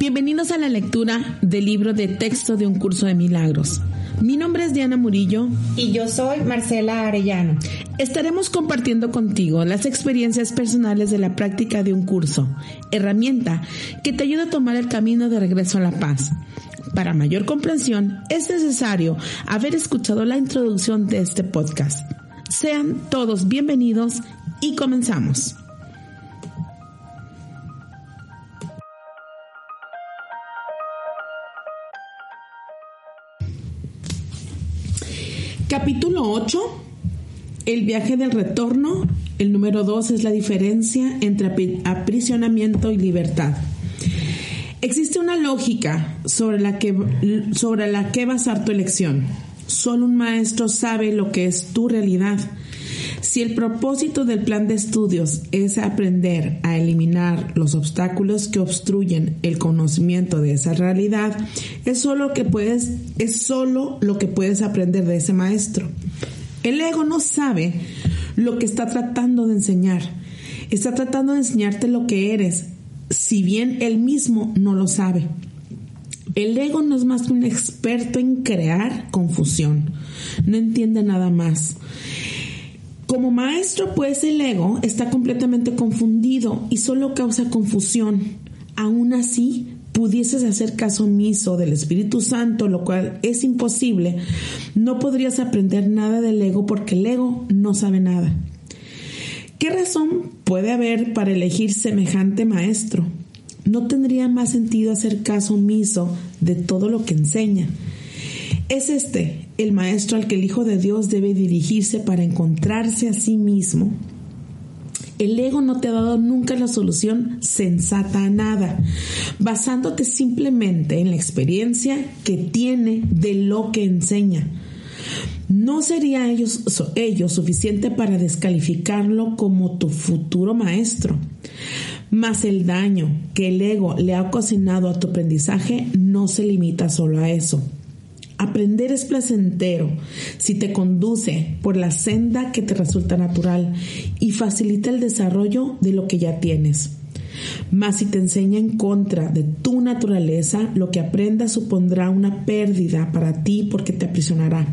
Bienvenidos a la lectura del libro de texto de un curso de milagros. Mi nombre es Diana Murillo Y yo soy Marcela Arellano. Estaremos compartiendo contigo las experiencias personales de la práctica de un curso, herramienta que te ayuda a tomar el camino de regreso a la paz. Para mayor comprensión es necesario haber escuchado la introducción de este podcast. Sean todos bienvenidos y comenzamos. Capítulo 8. El viaje del retorno. El número 2 es la diferencia entre aprisionamiento y libertad. Existe una lógica sobre la que, sobre la que basar tu elección. Solo un maestro sabe lo que es tu realidad. Si el propósito del plan de estudios es aprender a eliminar los obstáculos que obstruyen el conocimiento de esa realidad, es solo que puedes es solo lo que puedes aprender de ese maestro. El ego no sabe lo que está tratando de enseñar. Está tratando de enseñarte lo que eres, si bien él mismo no lo sabe. El ego no es más que un experto en crear confusión. No entiende nada más. Como maestro, pues el ego está completamente confundido y solo causa confusión. Aún así, pudieses hacer caso omiso del Espíritu Santo, lo cual es imposible, no podrías aprender nada del ego porque el ego no sabe nada. ¿Qué razón puede haber para elegir semejante maestro? No tendría más sentido hacer caso omiso de todo lo que enseña. Es este el maestro al que el Hijo de Dios debe dirigirse para encontrarse a sí mismo. El ego no te ha dado nunca la solución sensata a nada, basándote simplemente en la experiencia que tiene de lo que enseña. No sería ellos, ello suficiente para descalificarlo como tu futuro maestro. Mas el daño que el ego le ha ocasionado a tu aprendizaje no se limita solo a eso. Aprender es placentero si te conduce por la senda que te resulta natural y facilita el desarrollo de lo que ya tienes. Mas si te enseña en contra de tu naturaleza, lo que aprendas supondrá una pérdida para ti porque te aprisionará.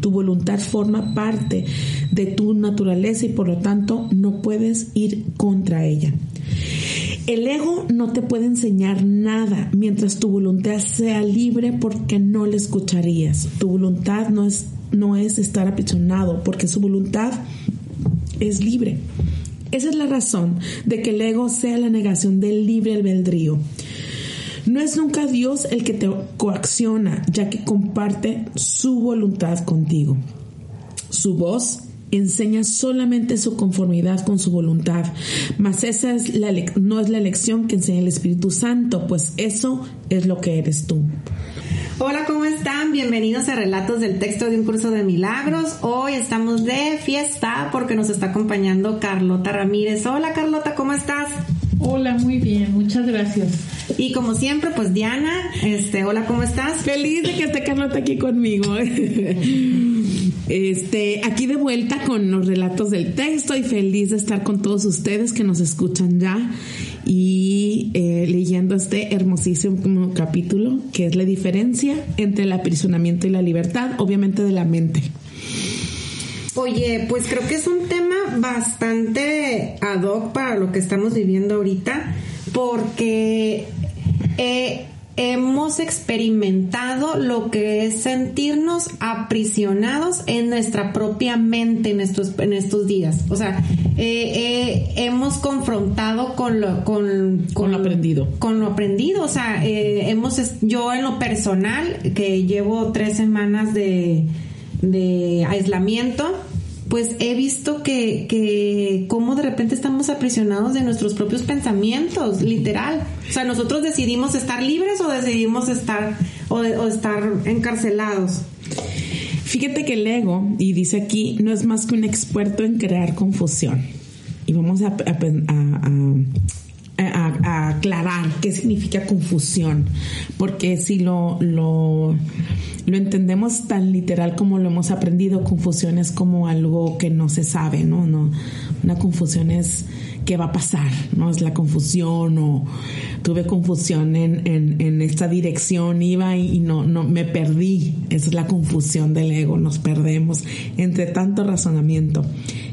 Tu voluntad forma parte de tu naturaleza y por lo tanto no puedes ir contra ella. El ego no te puede enseñar nada mientras tu voluntad sea libre porque no le escucharías. Tu voluntad no es, no es estar aprisionado porque su voluntad es libre. Esa es la razón de que el ego sea la negación del libre albedrío. No es nunca Dios el que te coacciona, ya que comparte su voluntad contigo. Su voz enseña solamente su conformidad con su voluntad, mas esa es la, no es la elección que enseña el Espíritu Santo, pues eso es lo que eres tú. Hola, ¿cómo están? Bienvenidos a Relatos del Texto de un Curso de Milagros. Hoy estamos de fiesta porque nos está acompañando Carlota Ramírez. Hola, Carlota, ¿cómo estás? Hola, muy bien, muchas gracias. Y como siempre, pues Diana, este, hola, ¿cómo estás? Feliz de que esté Carlota aquí conmigo. Este, aquí de vuelta con los relatos del texto y feliz de estar con todos ustedes que nos escuchan ya y eh, leyendo este hermosísimo capítulo que es la diferencia entre el aprisionamiento y la libertad, obviamente de la mente. Oye, pues creo que es un tema bastante ad hoc para lo que estamos viviendo ahorita, porque eh, hemos experimentado lo que es sentirnos aprisionados en nuestra propia mente en estos, en estos días. O sea, eh, eh, hemos confrontado con lo, con, Con lo aprendido. Con lo aprendido. O sea, eh, hemos, yo en lo personal, que llevo tres semanas de, de aislamiento, pues he visto que, que cómo de repente estamos aprisionados de nuestros propios pensamientos, literal. O sea, nosotros decidimos estar libres o decidimos estar o, estar encarcelados. Fíjate que el ego, y dice aquí, no es más que un experto en crear confusión. Y vamos a, a- a- a- a aclarar qué significa confusión, porque si lo, lo, lo entendemos tan literal como lo hemos aprendido, confusión es como algo que no se sabe, ¿no? no una confusión es qué va a pasar, ¿no? Es la confusión o tuve confusión en, en, en esta dirección, iba y, y no, no, me perdí. Esa es la confusión del ego, nos perdemos entre tanto razonamiento.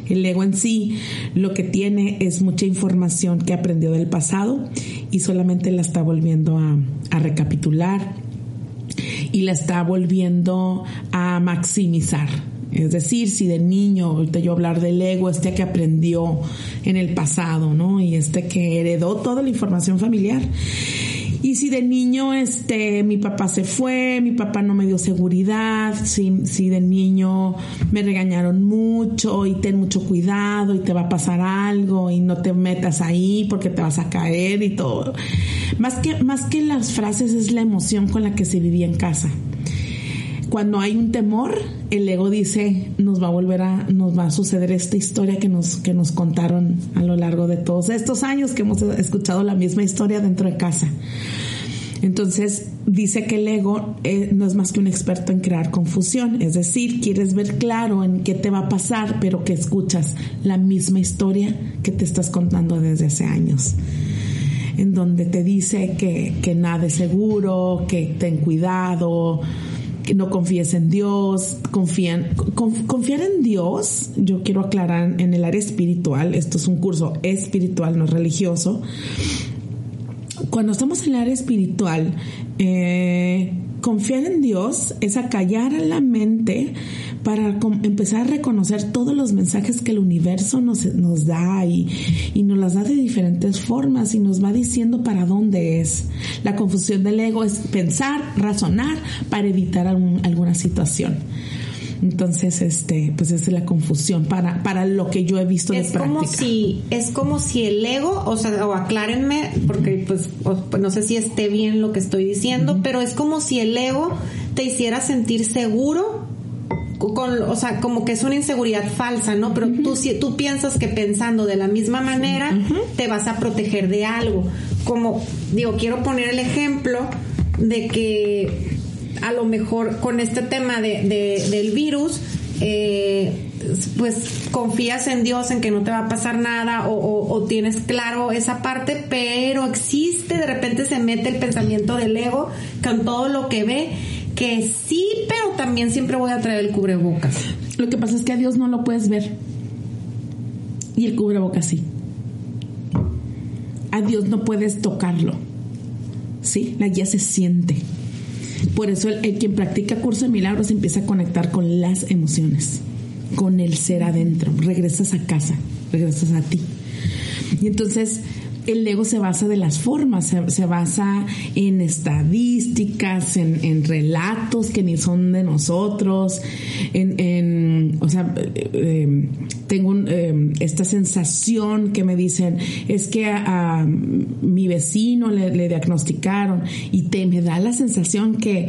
El ego en sí lo que tiene es mucha información que aprendió del pasado y solamente la está volviendo a, a recapitular y la está volviendo a maximizar. Es decir, si de niño, ahorita yo hablar del ego, este que aprendió en el pasado, ¿no? Y este que heredó toda la información familiar. Y si de niño, este, mi papá se fue, mi papá no me dio seguridad, si, si de niño me regañaron mucho y ten mucho cuidado y te va a pasar algo y no te metas ahí porque te vas a caer y todo. Más que, más que las frases es la emoción con la que se vivía en casa cuando hay un temor, el ego dice, nos va a volver a, nos va a suceder esta historia que nos, que nos contaron a lo largo de todos estos años que hemos escuchado la misma historia dentro de casa. Entonces, dice que el ego eh, no es más que un experto en crear confusión, es decir, quieres ver claro en qué te va a pasar, pero que escuchas la misma historia que te estás contando desde hace años en donde te dice que, que nada es seguro, que ten cuidado, que no confíes en Dios, confían, con- confiar en Dios, yo quiero aclarar en el área espiritual, esto es un curso espiritual, no religioso. Cuando estamos en el área espiritual, eh, confiar en Dios es acallar la mente para empezar a reconocer todos los mensajes que el universo nos, nos da y, y nos las da de diferentes formas y nos va diciendo para dónde es. La confusión del ego es pensar, razonar para evitar alguna situación. Entonces, este, pues esa es la confusión para, para lo que yo he visto de Es práctica. como si, es como si el ego, o sea, o aclárenme, porque pues, o- pues, no sé si esté bien lo que estoy diciendo, pero es como si el ego te hiciera sentir seguro con, o sea, como que es una inseguridad falsa, ¿no? Pero tú, si- tú piensas que pensando de la misma manera te vas a proteger de algo. Como, digo, quiero poner el ejemplo de que a lo mejor con este tema de, de- del virus, eh, pues confías en Dios, en que no te va a pasar nada o, o- o tienes claro esa parte, pero existe, de repente se mete el pensamiento del ego con todo lo que ve, que sí, pero también siempre voy a traer el cubrebocas. Lo que pasa es que a Dios no lo puedes ver. Y el cubrebocas sí. A Dios no puedes tocarlo. Sí, la guía se siente. Por eso el, quien practica curso de milagros empieza a conectar con las emociones, con el ser adentro. Regresas a casa, regresas a ti. Y entonces el ego se basa de las formas, se, se basa en estadísticas, en, en relatos que ni son de nosotros, en, en o sea, eh, tengo un, eh, esta sensación que me dicen, es que a, a mi vecino le, le diagnosticaron y te me da la sensación que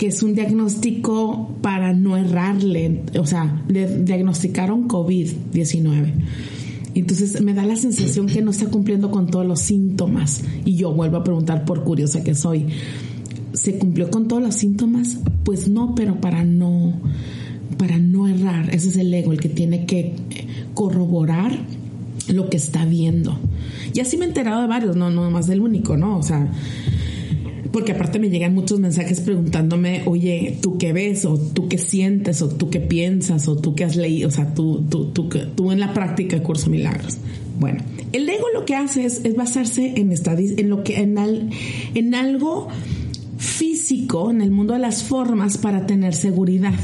que es un diagnóstico para no errarle, o sea, le diagnosticaron COVID-19. Entonces me da la sensación que no está cumpliendo con todos los síntomas. Y yo vuelvo a preguntar por curiosa que soy. ¿Se cumplió con todos los síntomas? Pues no, pero para no, para no errar. Ese es el ego, el que tiene que corroborar lo que está viendo. Y así me he enterado de varios, no, no más del único, ¿no? O sea, porque aparte me llegan muchos mensajes preguntándome, oye, ¿tú qué ves? ¿O tú qué sientes? ¿O tú qué piensas? ¿O tú qué has leído? O sea, tú, tú, tú, tú en la práctica Curso Milagros. Bueno, el ego lo que hace es, es basarse en, estadis- en lo que en, al- en algo físico en el mundo de las formas para tener seguridad.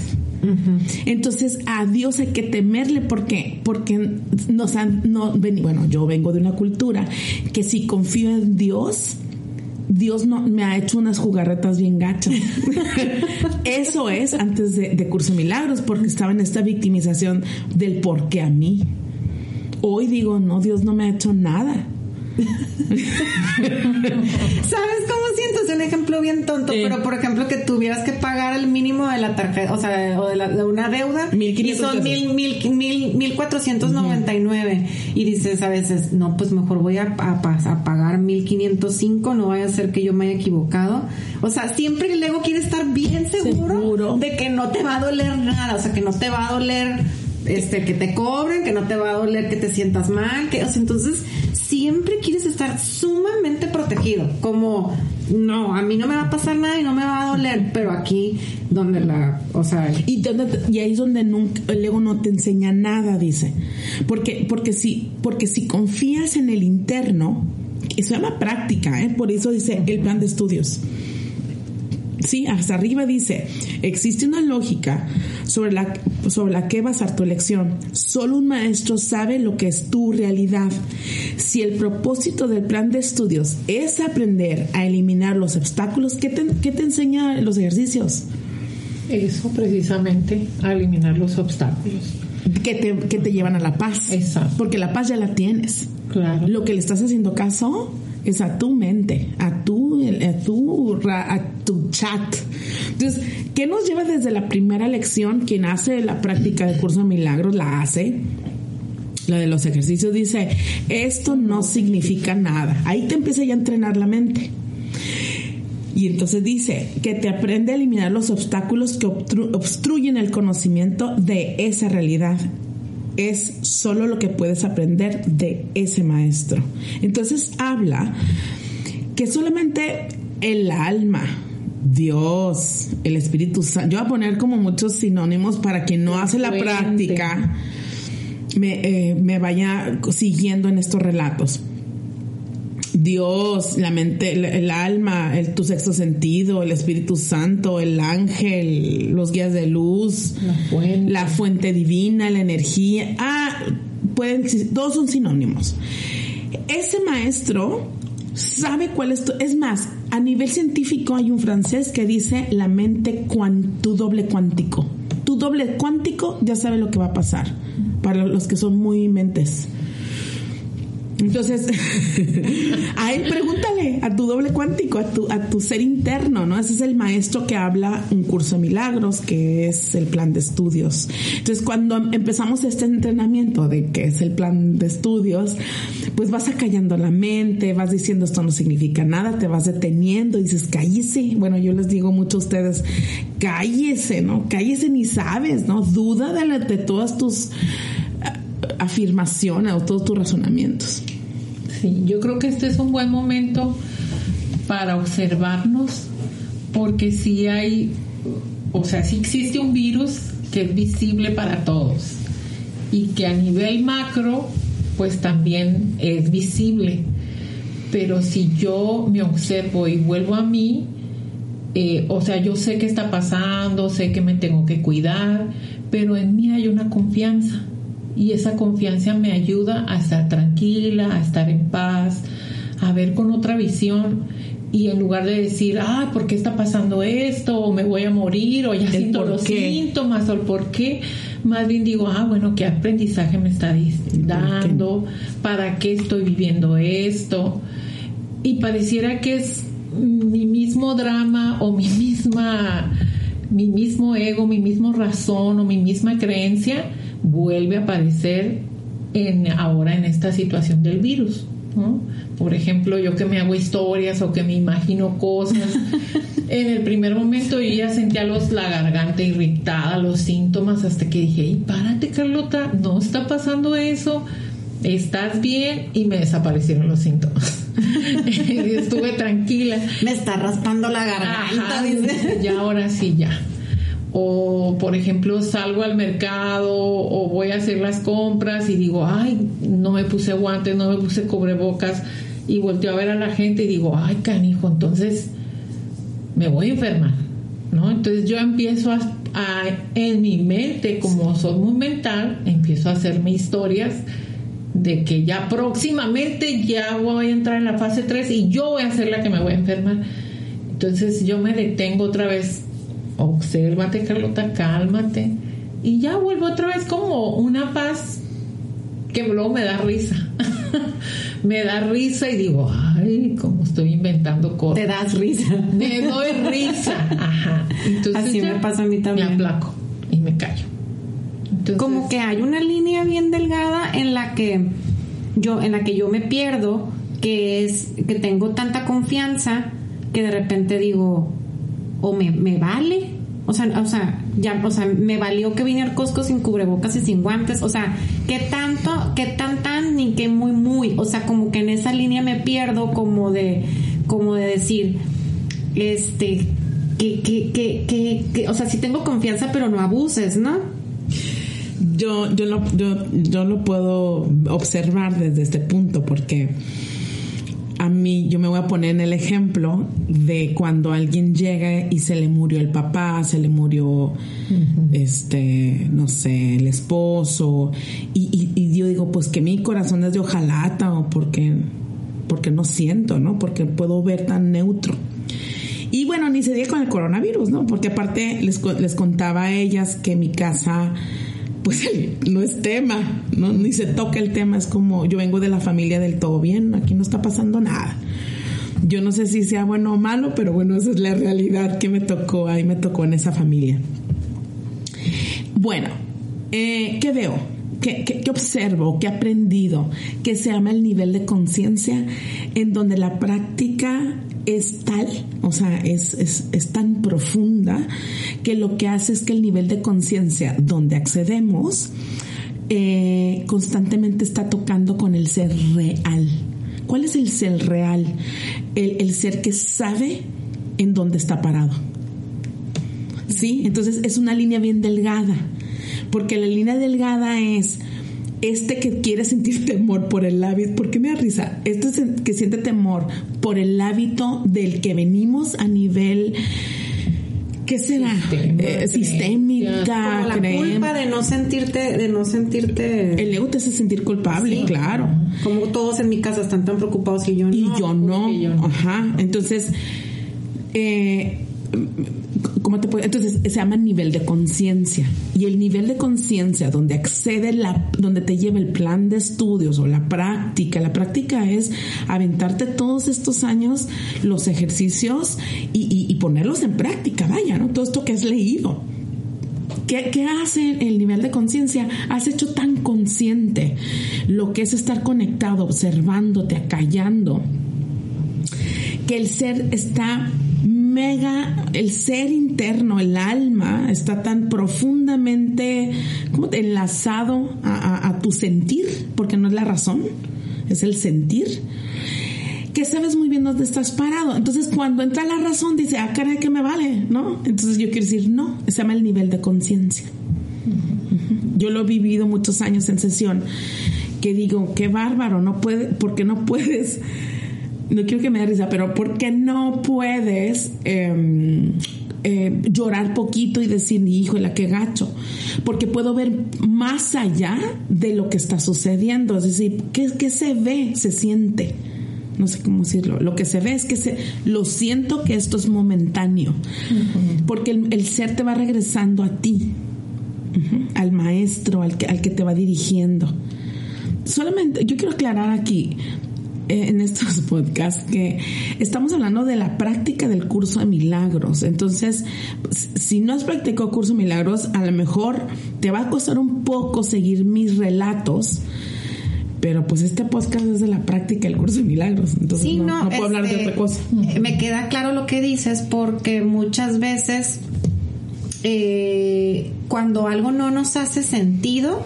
Entonces a Dios hay que temerle porque porque nos han no ven- bueno yo vengo de una cultura que si confío en Dios Dios no me ha hecho unas jugarretas bien gachas. Eso es antes de, de Curso de Milagros, porque estaba en esta victimización del por qué a mí. Hoy digo, no, Dios no me ha hecho nada. ¿Sabes cómo siento? Es un ejemplo bien tonto, Eh. pero por ejemplo que tuvieras que pagar el mínimo de la tarjeta, o sea, o de, la- de una deuda, 1500 y son mil, mil, mil, mil cuatrocientos noventa y nueve. Y dices a veces, no, pues mejor voy a, a, a pagar mil quinientos cinco, no vaya a ser que yo me haya equivocado. O sea, siempre el ego quiere estar bien seguro, Seguro. de que no te va a doler nada, o sea, que no te va a doler este que te cobren, que no te va a doler que te sientas mal, que o sea, entonces siempre quieres estar sumamente protegido, como no, a mí no me va a pasar nada y no me va a doler, pero aquí donde la, o sea, Y, ahí es donde nunca, el ego no te enseña nada, dice. Porque, porque, si, porque si confías en el interno, eso se llama práctica, ¿eh? por eso dice el plan de estudios. Sí, hasta arriba dice, existe una lógica sobre la, sobre la que basar tu elección. Solo un maestro sabe lo que es tu realidad. Si el propósito del plan de estudios es aprender a eliminar los obstáculos, ¿qué te, qué te enseña los ejercicios? Eso precisamente, a eliminar los obstáculos. que te, que te llevan a la paz. Exacto. Porque la paz ya la tienes. Claro. Lo que le estás haciendo caso es a tu mente, a tu, a tu, a tu chat. Entonces, ¿qué nos lleva desde la primera lección? Quien hace la práctica del curso de milagros la hace. La de los ejercicios dice, esto no significa nada. Ahí te empieza ya a entrenar la mente. Y entonces dice que te aprende a eliminar los obstáculos que obstruyen el conocimiento de esa realidad. Es solo lo que puedes aprender de ese maestro. Entonces habla que solamente el alma, Dios, el Espíritu Santo, yo voy a poner como muchos sinónimos para quien no hace la práctica, me, eh, me vaya siguiendo en estos relatos. Dios, la mente, el, el alma, el, tu sexto sentido, el Espíritu Santo, el ángel, los guías de luz, La fuente. la fuente divina, la energía. Ah, pueden, existir- todos son sinónimos. Ese maestro sabe cuál es tu, es más, a nivel científico hay un francés que dice la mente cuan- tu doble cuántico. Tu doble cuántico ya sabe lo que va a pasar para los que son muy mentes. Entonces, a él pregúntale, a tu doble cuántico, a tu, a tu ser interno, ¿no? Ese es el maestro que habla un curso de milagros, que es el plan de estudios. Entonces, cuando empezamos este entrenamiento de que es el plan de estudios, pues vas acallando la mente, vas diciendo esto no significa nada, te vas deteniendo dices, cállese. Bueno, yo les digo mucho a ustedes, cállese, ¿no? Cállese ni sabes, ¿no? Duda de, la- de todas tus afirmaciones o todos tus razonamientos. Sí, yo creo que este es un buen momento para observarnos, porque si hay, o sea, si existe un virus que es visible para todos y que a nivel macro, pues también es visible. Pero si yo me observo y vuelvo a mí, eh, o sea, yo sé qué está pasando, sé que me tengo que cuidar, pero en mí hay una confianza y esa confianza me ayuda a estar tranquila, a estar en paz, a ver con otra visión y en lugar de decir, ah, ¿por qué está pasando esto? O me voy a morir, o ya siento los qué. síntomas, o el por qué, más bien digo, ah, bueno, ¿qué aprendizaje me está dando? ¿Para qué estoy viviendo esto? Y pareciera que es mi mismo drama o mi misma mi mismo ego, mi mismo razón o mi misma creencia vuelve a aparecer en ahora en esta situación del virus. ¿no? Por ejemplo, yo que me hago historias o que me imagino cosas. en el primer momento yo ya sentía los, la garganta irritada, los síntomas, hasta que dije, "Ey, párate Carlota, no está pasando eso, estás bien y me desaparecieron los síntomas. y estuve tranquila. me está raspando la garganta, Ajá, dice. ya ahora sí, ya. O por ejemplo salgo al mercado o voy a hacer las compras y digo, ay, no me puse guantes, no me puse cubrebocas y volteo a ver a la gente y digo, ay, canijo, entonces me voy a enfermar, ¿no? Entonces yo empiezo a, a en mi mente, como soy muy mental, empiezo a hacerme historias de que ya próximamente ya voy a entrar en la fase 3 y yo voy a ser la que me voy a enfermar. Entonces yo me detengo otra vez, obsérvate Carlota, cálmate y ya vuelvo otra vez como una paz que luego me da risa. me da risa y digo, ay, como estoy inventando cosas. Te das risa. Me doy risa. Ajá. Entonces Así ya me pasa a mí también. Me aplaco y me callo. Entonces, como que hay una línea bien delgada en la que yo en la que yo me pierdo que es que tengo tanta confianza que de repente digo o me, me vale. O sea, o sea, ya, o sea, me valió que vine al Costco sin cubrebocas y sin guantes, o sea, qué tanto, qué tan tan ni qué muy muy, o sea, como que en esa línea me pierdo como de como de decir este que que que que, que o sea, sí tengo confianza, pero no abuses, ¿no? yo, yo, lo, yo, yo lo puedo observar desde este punto porque a mí yo me voy a poner en el ejemplo de cuando alguien llega y se le murió el papá, se le murió este, no sé, el esposo y, y, y yo digo pues que mi corazón es de hojalata o porque, porque no siento, ¿no? Porque puedo ver tan neutro. Y bueno, ni se diga con el coronavirus, ¿no? Porque aparte les, les contaba a ellas que mi casa pues no es tema, ni se toca el tema, es como yo vengo de la familia del todo bien, aquí no está pasando nada. Yo no sé si sea bueno o malo, pero bueno, esa es la realidad que me tocó, ahí me tocó en esa familia. Bueno, eh, ¿qué veo? ¿Qué, qué, qué observo? ¿Qué he aprendido? Que se llama el nivel de conciencia en donde la práctica es tal, o sea, es, es, es, tan profunda que lo que hace es que el nivel de conciencia donde accedemos eh, constantemente está tocando con el ser real. ¿Cuál es el ser real? El, el ser que sabe en dónde está parado. ¿Sí? Entonces es una línea bien delgada, porque la línea delgada es este que quiere sentir temor por el hábito, ¿por qué me da risa? Este que siente temor por el hábito del que venimos a nivel ¿qué será? Sistema, eh, sistémica, Como la creen. culpa de no sentirte, de no sentirte. El ego te hace sentir culpable, Sí. claro. Como todos en mi casa están tan preocupados y yo no. Y yo no. y yo no. Ajá. Entonces, eh, ¿cómo te? Entonces se llama nivel de conciencia. Y el nivel de conciencia donde accede la, donde te lleva el plan de estudios o la práctica. La práctica es aventarte todos estos años los ejercicios y, y- y ponerlos en práctica, vaya, ¿no? Todo esto que has leído. ¿Qué, qué hace el nivel de conciencia? Has hecho tan consciente lo que es estar conectado, observándote, acallando, que el ser está mega, el ser interno, el alma, está tan profundamente ¿cómo te- enlazado a, a- a tu sentir, porque no es la razón, es el sentir, que sabes muy bien dónde estás parado. Entonces, cuando entra la razón, dice, ah, caray, que me vale, ¿no? Entonces, yo quiero decir, no, se llama el nivel de conciencia. Yo lo he vivido muchos años en sesión, que digo, qué bárbaro, no puede, porque no puedes, no quiero que me dé risa, pero porque no puedes eh, eh, llorar poquito y decir, híjole, qué gacho, porque puedo ver más allá de lo que está sucediendo, es decir, ¿qué, qué se ve, se siente? no sé cómo decirlo, lo que se ve es que se, lo siento que esto es momentáneo, porque el, el ser te va regresando a ti, al maestro, al que, al que te va dirigiendo. Solamente, yo quiero aclarar aquí en estos podcasts que estamos hablando de la práctica del curso de milagros. Entonces, si no has practicado curso de milagros, a lo mejor te va a costar un poco seguir mis relatos. Pero pues este podcast es de la práctica del curso de milagros, entonces Sí, no, no, no puedo hablar de este, otra cosa. eh, Me queda claro lo que dices porque muchas veces eh, cuando algo no nos hace sentido,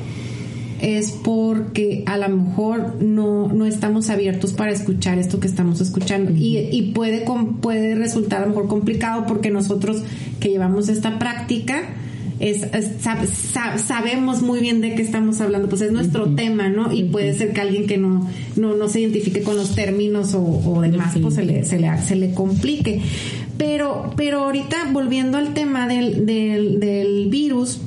es porque a lo mejor no, no estamos abiertos para escuchar esto que estamos escuchando. Y, y puede, puede resultar a lo mejor complicado porque nosotros que llevamos esta práctica es, es- sab- sab- sabemos muy bien de qué estamos hablando, pues es nuestro tema, ¿no? Y puede ser que alguien que no, no, no se identifique con los términos o, o demás, pues se le, se le, se le complique. Pero, pero ahorita volviendo al tema del, del, del virus,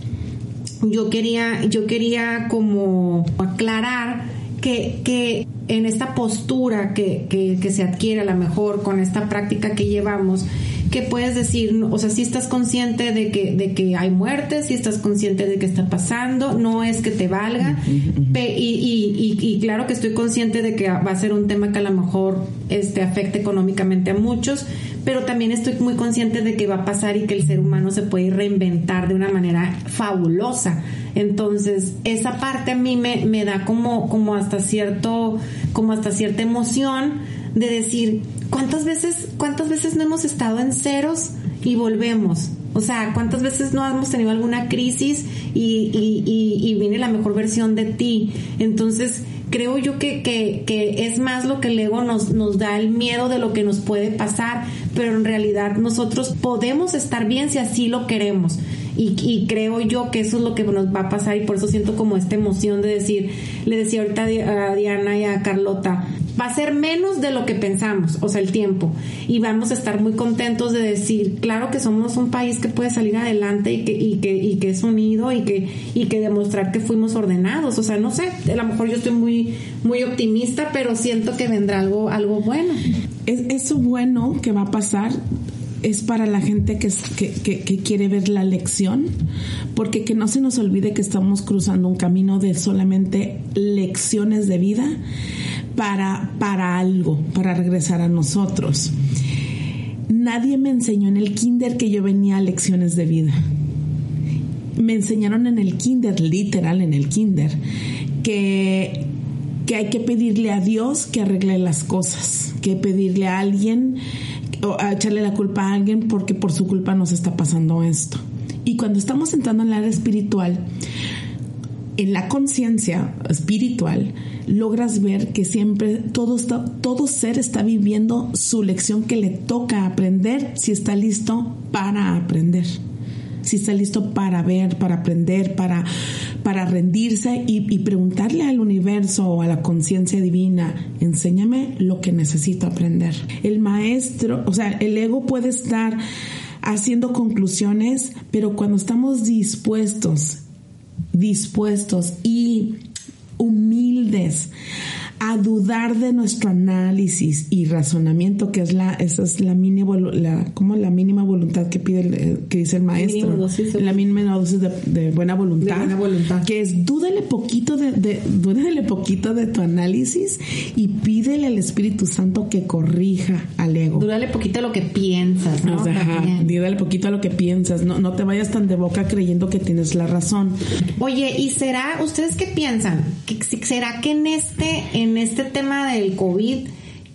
yo quería, yo quería como aclarar que, que en esta postura que, que, que se adquiere a lo mejor con esta práctica que llevamos, que puedes decir, o sea, si estás consciente de que, de que hay muertes, si estás consciente de que está pasando, no es que te valga, y, y, y, y claro que estoy consciente de que va a ser un tema que a lo mejor este, afecte económicamente a muchos, pero también estoy muy consciente de que va a pasar y que el ser humano se puede reinventar de una manera fabulosa. Entonces, esa parte a mí me, me da como, como hasta cierto, como hasta cierta emoción de decir, ¿cuántas veces, cuántas veces no hemos estado en ceros y volvemos? O sea, ¿cuántas veces no hemos tenido alguna crisis y, y, y, y viene la mejor versión de ti? Entonces, creo yo que, que, que es más lo que el ego nos, nos da el miedo de lo que nos puede pasar, pero en realidad nosotros podemos estar bien si así lo queremos. Y, creo yo que eso es lo que nos va a pasar y por eso siento como esta emoción de decir, le decía ahorita a Diana y a Carlota, va a ser menos de lo que pensamos, o sea, el tiempo. Y vamos a estar muy contentos de decir, claro que somos un país que puede salir adelante y que, y que, y que es unido y que, y que demostrar que fuimos ordenados. O sea, no sé, a lo mejor yo estoy muy, muy optimista, pero siento que vendrá algo, algo bueno. Es, eso bueno que va a pasar es para la gente que, que- que quiere ver la lección, porque que no se nos olvide que estamos cruzando un camino de solamente lecciones de vida para, para algo, para regresar a nosotros. Nadie me enseñó en el kinder que yo venía a lecciones de vida me enseñaron en el kinder, literal en el kinder, que, que hay que pedirle a Dios que arregle las cosas, que pedirle a alguien o a echarle la culpa a alguien porque por su culpa nos está pasando esto. Y cuando estamos entrando en el área espiritual, en la conciencia espiritual logras ver que siempre todo, está, todo ser está viviendo su lección que le toca aprender si está listo para aprender si está listo para ver, para aprender, para, para rendirse y, preguntarle al universo o a la conciencia divina, enséñame lo que necesito aprender. El maestro, o sea, el ego puede estar haciendo conclusiones, pero cuando estamos dispuestos, dispuestos y humildes a dudar de nuestro análisis y razonamiento, que es la, esa es la mínima, la, como la mínima voluntad que pide, el, eh, que dice el maestro, Mínima dosis de- la mínima dosis de, de buena voluntad, De buena voluntad. que es dúdale poquito de, de, dúdale poquito de tu análisis y pídele al Espíritu Santo que corrija al ego. Dúrale poquito lo que piensas, ¿no? O sea, ajá, También. dígale poquito a lo que piensas, no, no te vayas tan de boca creyendo que tienes la razón. Oye, ¿y será, ustedes qué piensan? ¿Que- si- ¿Será que en este, en este tema del COVID,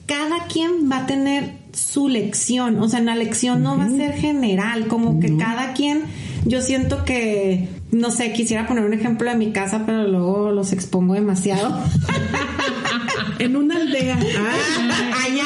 cada quien va a tener su lección? O sea, la lección no va a ser general, como que cada quien, yo siento que, no sé, quisiera poner un ejemplo de mi casa, pero luego los expongo demasiado. En una aldea. Ah, allá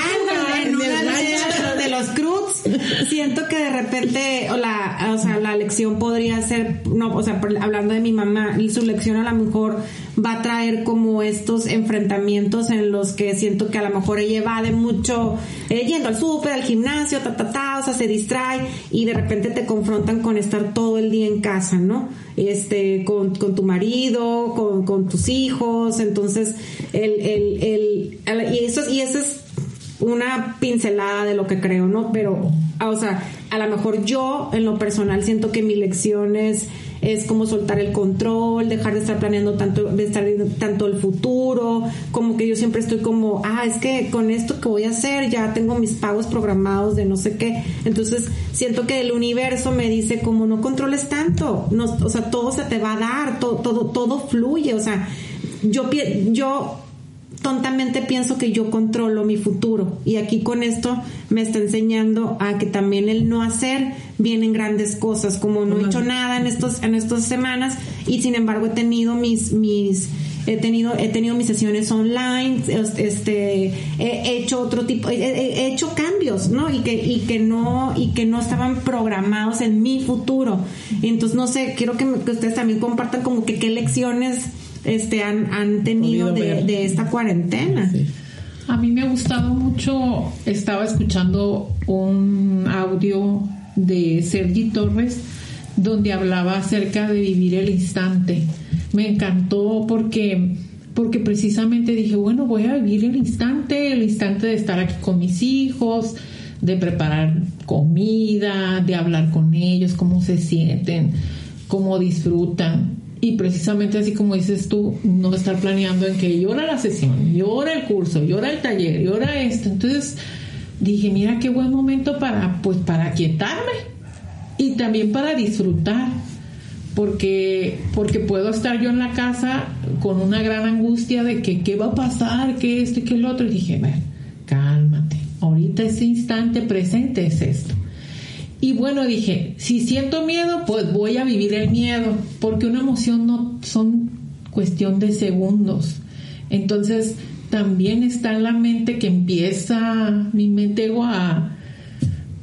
en, en en una de, de los Cruz, siento que de repente, o la, o sea, la lección podría ser, no, o sea, hablando de mi mamá, su lección a lo mejor va a traer como estos enfrentamientos en los que siento que a lo mejor ella va de mucho, eh, yendo al súper, al gimnasio, ta, ta, ta, o sea, se distrae y de repente te confrontan con estar todo el día en casa, ¿no? Este, con, con tu marido, con, con tus hijos, entonces, el, el, el- y eso, y eso es una pincelada de lo que creo, ¿no? Pero, ah, o sea, a lo mejor yo en lo personal siento que mi lección es, como soltar el control, dejar de estar planeando tanto, de estar tanto el futuro, como que yo siempre estoy como, ah, es que con esto que voy a hacer ya tengo mis pagos programados de no sé qué. Entonces siento que el universo me dice como no controles tanto, no, o sea, todo se te va a dar, todo, todo, todo fluye, o sea, yo, yo tontamente pienso que yo controlo mi futuro. Y aquí con esto me está enseñando a que también el no hacer vienen grandes cosas como no he hecho nada en estos en estas semanas y sin embargo he tenido mis mis he tenido he tenido mis sesiones online este he hecho otro tipo he, he hecho cambios no y que y que no y que no estaban programados en mi futuro. Entonces no sé quiero que, que ustedes también compartan como que qué lecciones este han, han tenido de, de, esta cuarentena sí. a mí me ha gustado mucho estaba escuchando un audio de Sergi Torres donde hablaba acerca de vivir el instante me encantó porque porque precisamente dije, bueno, voy a vivir el instante, el instante de estar aquí con mis hijos, de preparar comida, de hablar con ellos, cómo se sienten, cómo disfrutan. Y precisamente así como dices tú, no estar planeando en que llora la sesión, llora el curso, llora el taller, llora esto. Entonces dije, mira qué buen momento para, pues, para quietarme y también para disfrutar porque, porque puedo estar yo en la casa con una gran angustia de que qué va a pasar, que esto y que el otro. Y dije, bueno, cálmate, ahorita ese instante presente es esto. Y bueno, dije, si siento miedo, pues voy a vivir el miedo, porque una emoción no son cuestión de segundos. Entonces, también está en la mente que empieza mi mente a,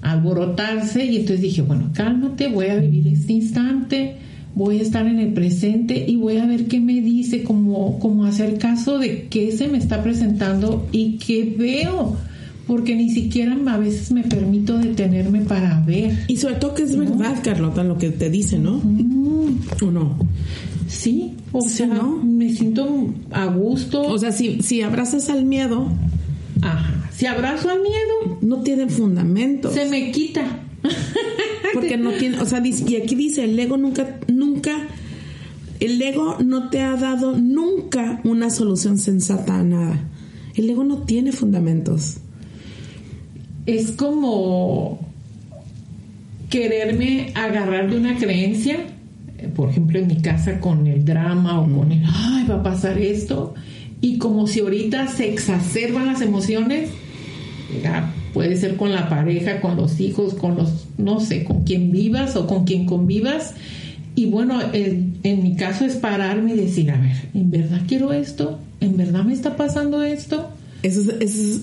a alborotarse y entonces dije, bueno, cálmate, voy a vivir este instante voy a estar en el presente y voy a ver qué me dice, como, como hacer caso de qué se me está presentando y qué veo, porque ni siquiera a veces me permito detenerme para ver. Y sobre todo que es verdad, Carlota, lo que te dice, ¿no? Mm. ¿O no? Sí, o Sí, sea, ¿no? me siento a gusto. O sea, si, si abrazas al miedo, Ajá. Si abrazo al miedo, no tiene fundamento. se me quita. Porque no tiene, o sea, dice- y aquí dice, el ego nunca, nunca, el ego no te ha dado nunca una solución sensata a nada. El ego no tiene fundamentos. Es como quererme agarrar de una creencia, eh, por ejemplo en mi casa con el drama o con el, ay, va a pasar esto, y como si ahorita se exacerban las emociones, ya, puede ser con la pareja, con los hijos, con los, no sé, con quien vivas o con quien convivas, y bueno, en, en mi caso es pararme y decir, a ver, ¿en verdad quiero esto? ¿En verdad me está pasando esto? Eso es, eso es-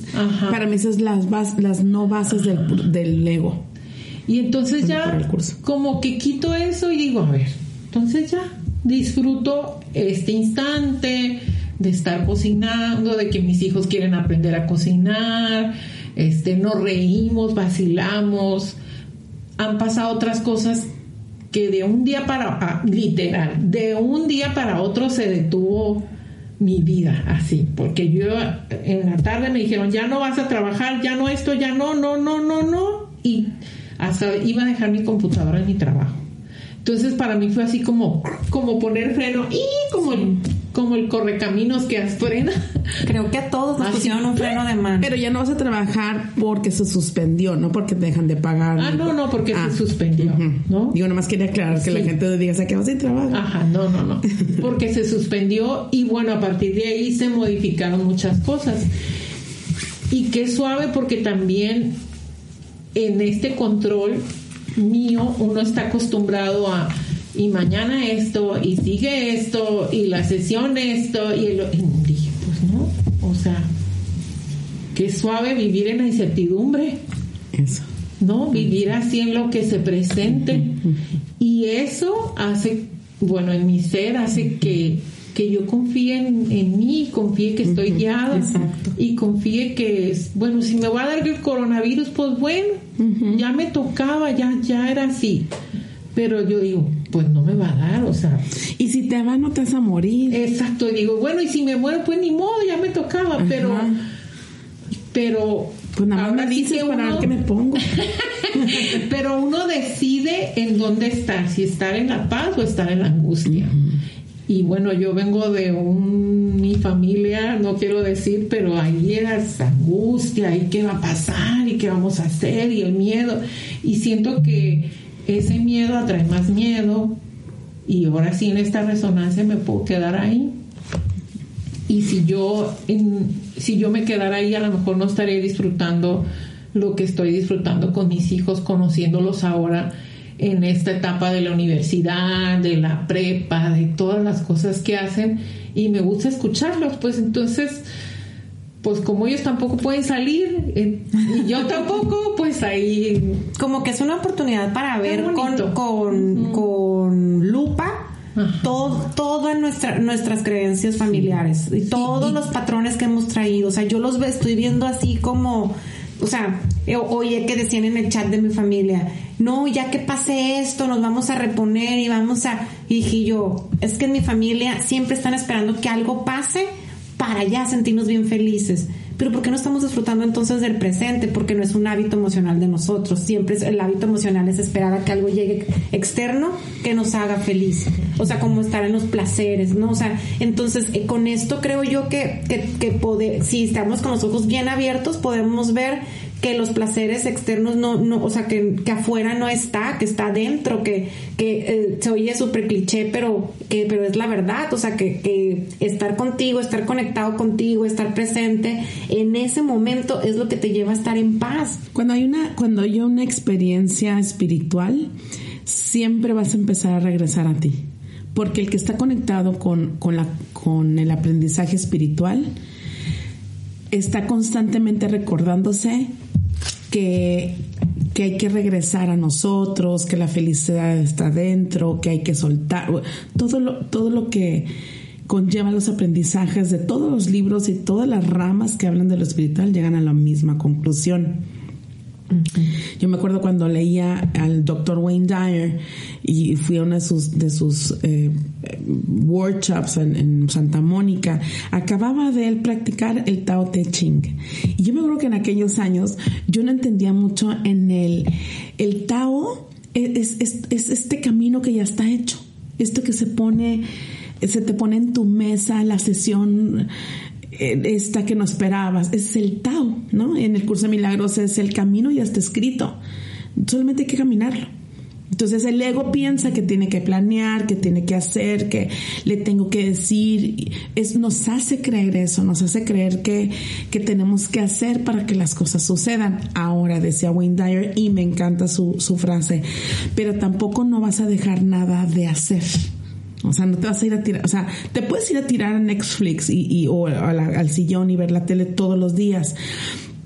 para mí esas son las, bas- las no bases del, del ego. Y entonces ya como que quito eso y digo, a ver, entonces ya disfruto este instante de estar cocinando, de que mis hijos quieren aprender a cocinar, este, nos reímos, vacilamos, han pasado otras cosas que de un día para ah, literal, de un día para otro se detuvo mi vida así, porque yo en la tarde me dijeron, ya no vas a trabajar, ya no esto, ya no, no, no, no, no, y hasta iba a dejar mi computadora en mi trabajo. Entonces para mí fue así como, como poner freno y como como el correcaminos que frena. creo que a todos nos Así. pusieron un freno de mano Pero ya no vas a trabajar porque se suspendió, no porque te dejan de pagar. Ah, no, no, porque Ah. se suspendió, Ujú. ¿no? Digo, nomás quería aclarar que la Sí. gente diga, se quedó sin trabajo. Ajá, no, no, no. Porque se suspendió y bueno, a partir de ahí se modificaron muchas cosas. Y qué suave porque también en este control mío uno está acostumbrado a y mañana esto y sigue esto y la sesión esto y, el, y dije pues no o sea qué suave vivir en la incertidumbre Eso. ¿no? Vivir así en lo que se presente. Y eso hace, bueno, en mi ser hace que, que yo confíe en, en mí, confíe que estoy guiada Exacto. y confíe que, bueno, si me va a dar el coronavirus, pues bueno, ya me tocaba, ya, ya era así. Pero yo digo, pues no me va a dar, o sea, Y si te vas, no te vas a morir. exacto, digo, bueno, y si me muero, pues ni modo, ya me tocaba, pero, Ajá. pero... Pues nada más me dices para ver qué me pongo. Pero uno decide en dónde estar, si estar en la paz o estar en la angustia. Y bueno, yo vengo de un, mi familia, no quiero decir, pero ahí era esa angustia, y qué va a pasar, y qué vamos a hacer, y el miedo. Y siento que ese miedo atrae más miedo, y ahora sí en esta resonancia me puedo quedar ahí. y si yo en, si yo me quedara ahí a lo mejor no estaría disfrutando lo que estoy disfrutando con mis hijos conociéndolos ahora en esta etapa de la universidad, de la prepa, de todas las cosas que hacen y me gusta escucharlos, pues entonces pues como ellos tampoco pueden salir eh, y yo tampoco, pues ahí. Como que es una oportunidad para ver con, con, con lupa todo, todas nuestra, nuestras creencias familiares y todos los patrones que hemos traído. O sea, yo los estoy viendo así como, o sea, eh, oye que decían en el chat de mi familia, no, ya que pase esto, nos vamos a reponer y vamos a... Y dije yo, es que en mi familia siempre están esperando que algo pase para ya sentirnos bien felices. Pero ¿por qué no estamos disfrutando entonces del presente? Porque no es un hábito emocional de nosotros. Siempre el hábito emocional es esperar a que algo llegue externo que nos haga feliz. O sea, como estar en los placeres, ¿no? O sea, entonces eh, con esto creo yo que, que si estamos con los ojos bien abiertos, podemos ver que los placeres externos no, no o sea, que, que afuera no está, que está dentro, que, que eh, se oye súper cliché, pero, que, pero es la verdad, o sea, que, que estar contigo, estar conectado contigo, estar presente en ese momento es lo que te lleva a estar en paz. Cuando hay una, cuando una experiencia espiritual, siempre vas a empezar a regresar a ti. Porque el que está conectado con, con, la, con el aprendizaje espiritual está constantemente recordándose que, que hay que regresar a nosotros, que la felicidad está dentro, que hay que soltar, todo lo, todo lo que conlleva los aprendizajes de todos los libros y todas las ramas que hablan de lo espiritual llegan a la misma conclusión. Yo me acuerdo cuando leía al doctor Wayne Dyer y fui a uno de sus, de sus eh, workshops en, Santa Mónica, acababa de él practicar el Tao Te Ching. Y yo me acuerdo que en aquellos años yo no entendía mucho en el, el Tao es, es, es este camino que ya está hecho, esto que se pone, se te pone en tu mesa la sesión esta que no esperabas, es el Tao, ¿no? En el curso de milagros es el camino ya está escrito, solamente hay que caminarlo. Entonces el ego piensa que tiene que planear, que tiene que hacer, que le tengo que decir. Es, nos hace creer eso, nos hace creer que, que tenemos que hacer para que las cosas sucedan. Ahora decía Wayne Dyer y me encanta su, su frase, pero tampoco no vas a dejar nada de hacer. O sea, no te vas a ir a tirar, o sea, te puedes ir a tirar a Netflix y, o al sillón y ver la tele todos los días,